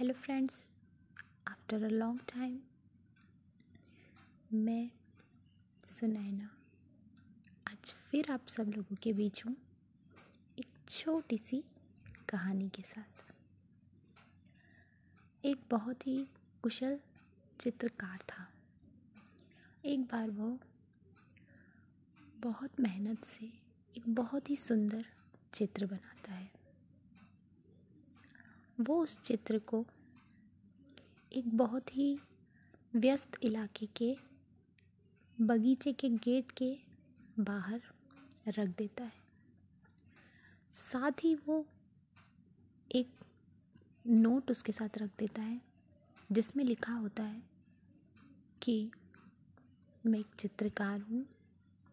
Hello friends after a long time मैं, सुनैना, आज फिर आप सब लोगों के बीच हूँ एक छोटी सी कहानी के साथ। एक बहुत ही कुशल चित्रकार था। एक बार वो बहुत मेहनत से एक बहुत ही सुंदर चित्र बनाता है। वो उस चित्र को एक बहुत ही व्यस्त इलाके के बगीचे के गेट के बाहर रख देता है। साथ ही वो एक नोट उसके साथ रख देता है, जिसमें लिखा होता है कि मैं एक चित्रकार हूँ।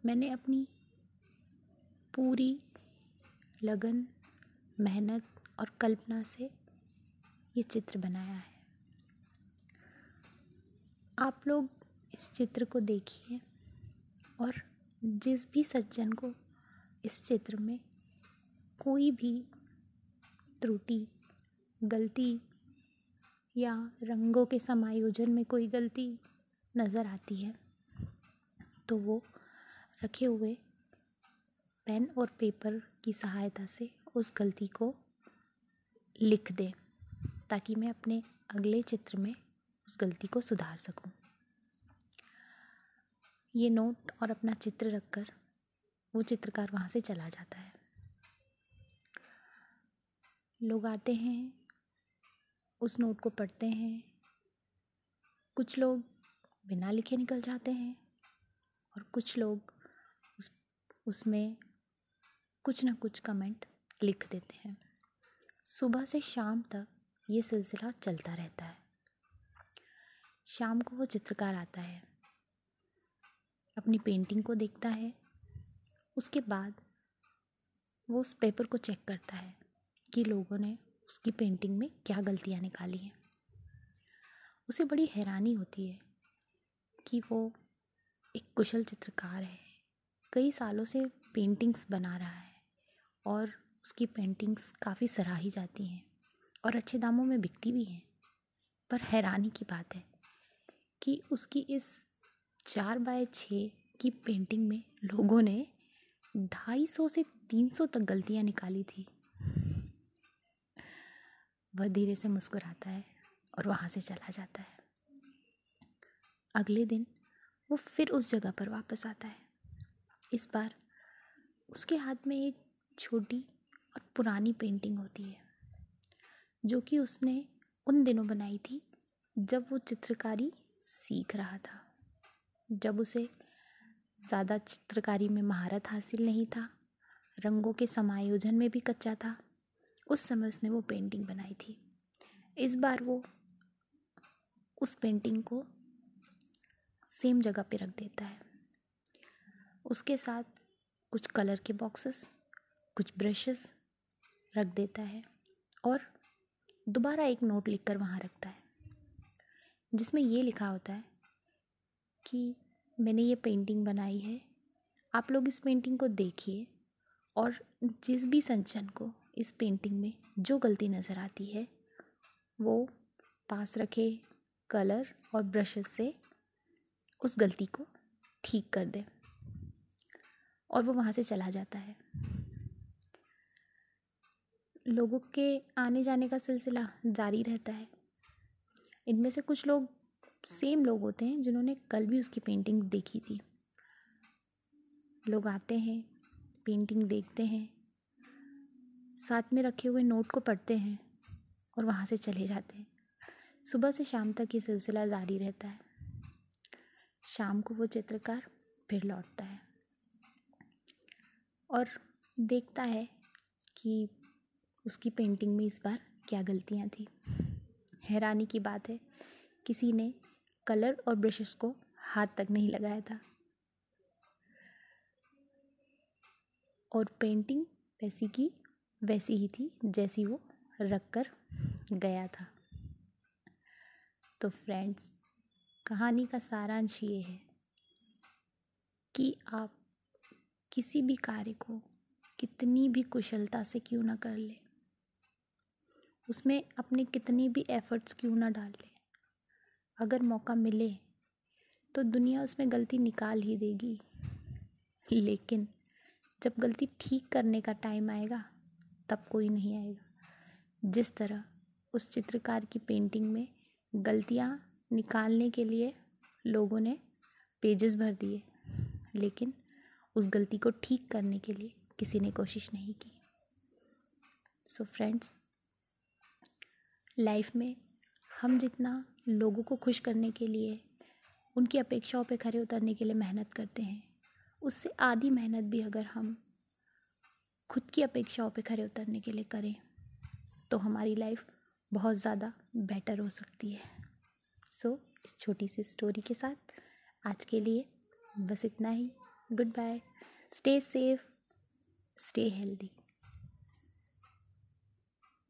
मैंने अपनी पूरी लगन, मेहनत और कल्पना से ये चित्र बनाया है। आप लोग इस चित्र को देखिए और जिस भी सज्जन को इस चित्र में कोई भी त्रुटि, गलती या रंगों के समायोजन में कोई गलती नज़र आती है तो वो रखे हुए पेन और पेपर की सहायता से उस गलती को लिख दें। ताकि मैं अपने अगले चित्र में उस गलती को सुधार सकूँ। ये नोट और अपना चित्र रखकर वो चित्रकार वहाँ से चला जाता है। लोग आते हैं, उस नोट को पढ़ते हैं। कुछ लोग बिना लिखे निकल जाते हैं और कुछ लोग उस, उसमें कुछ ना कुछ कमेंट लिख देते हैं। सुबह से शाम तक ये सिलसिला चलता रहता है। शाम को वो चित्रकार आता है। अपनी पेंटिंग को देखता है। उसके बाद वो उस पेपर को चेक करता है कि लोगों ने उसकी पेंटिंग में क्या गलतियाँ निकाली हैं। उसे बड़ी हैरानी होती है कि वो एक कुशल चित्रकार है। कई सालों से पेंटिंग्स बना रहा है और उसकी पेंटिंग्स काफ़ी सराही जाती हैं। और अच्छे दामों में बिकती भी हैं। पर हैरानी की बात है कि उसकी इस चार बाय छः की पेंटिंग में लोगों ने ढाई सौ से तीन सौ तक गलतियाँ निकाली थी। वह धीरे से मुस्कुराता है और वहाँ से चला जाता है। अगले दिन वो फिर उस जगह पर वापस आता है। इस बार उसके हाथ में एक छोटी और पुरानी पेंटिंग होती है। जो कि उसने उन दिनों बनाई थी जब वो चित्रकारी सीख रहा था। जब उसे ज़्यादा चित्रकारी में महारत हासिल नहीं था, रंगों के समायोजन में भी कच्चा था, उस समय उसने वो पेंटिंग बनाई थी। इस बार वो उस पेंटिंग को सेम जगह पे रख देता है। उसके साथ कुछ कलर के बॉक्सेस, कुछ ब्रशेस रख देता है और दोबारा एक नोट लिखकर वहाँ रखता है, जिसमें ये लिखा होता है कि मैंने ये पेंटिंग बनाई है, आप लोग इस पेंटिंग को देखिए और जिस भी संचन को इस पेंटिंग में जो गलती नज़र आती है, वो पास रखे कलर और ब्रशेस से उस गलती को ठीक कर दे और वो वहाँ से चला जाता है। लोगों के आने जाने का सिलसिला जारी रहता है। इनमें से कुछ लोग सेम लोग होते हैं जिन्होंने कल भी उसकी पेंटिंग देखी थी। लोग आते हैं पेंटिंग देखते हैं, साथ में रखे हुए नोट को पढ़ते हैं और वहाँ से चले जाते हैं। सुबह से शाम तक ये सिलसिला जारी रहता है। शाम को वो चित्रकार फिर लौटता है और देखता है कि उसकी पेंटिंग में इस बार क्या गलतियाँ थी? हैरानी की बात है, किसी ने कलर और ब्रशेस को हाथ तक नहीं लगाया था। और पेंटिंग वैसी की वैसी ही थी, जैसी वो रख कर गया था। तो फ्रेंड्स कहानी का सारांश ये है कि आप किसी भी कार्य को कितनी भी कुशलता से क्यों ना कर ले। उसमें अपने कितने भी एफ़र्ट्स क्यों ना डाल ले। अगर मौका मिले तो दुनिया उसमें गलती निकाल ही देगी। लेकिन जब गलती ठीक करने का टाइम आएगा, तब कोई नहीं आएगा। जिस तरह उस चित्रकार की पेंटिंग में गलतियाँ निकालने के लिए लोगों ने पेजेस भर दिए, लेकिन उस गलती को ठीक करने के लिए किसी ने कोशिश नहीं की। सो so फ्रेंड्स लाइफ में हम जितना लोगों को खुश करने के लिए उनकी अपेक्षाओं पे खरे उतरने के लिए मेहनत करते हैं उससे आधी मेहनत भी अगर हम खुद की अपेक्षाओं पे खरे उतरने के लिए करें तो हमारी लाइफ बहुत ज़्यादा बेटर हो सकती है। सो so, इस छोटी सी स्टोरी के साथ आज के लिए बस इतना ही। Goodbye stay safe stay healthy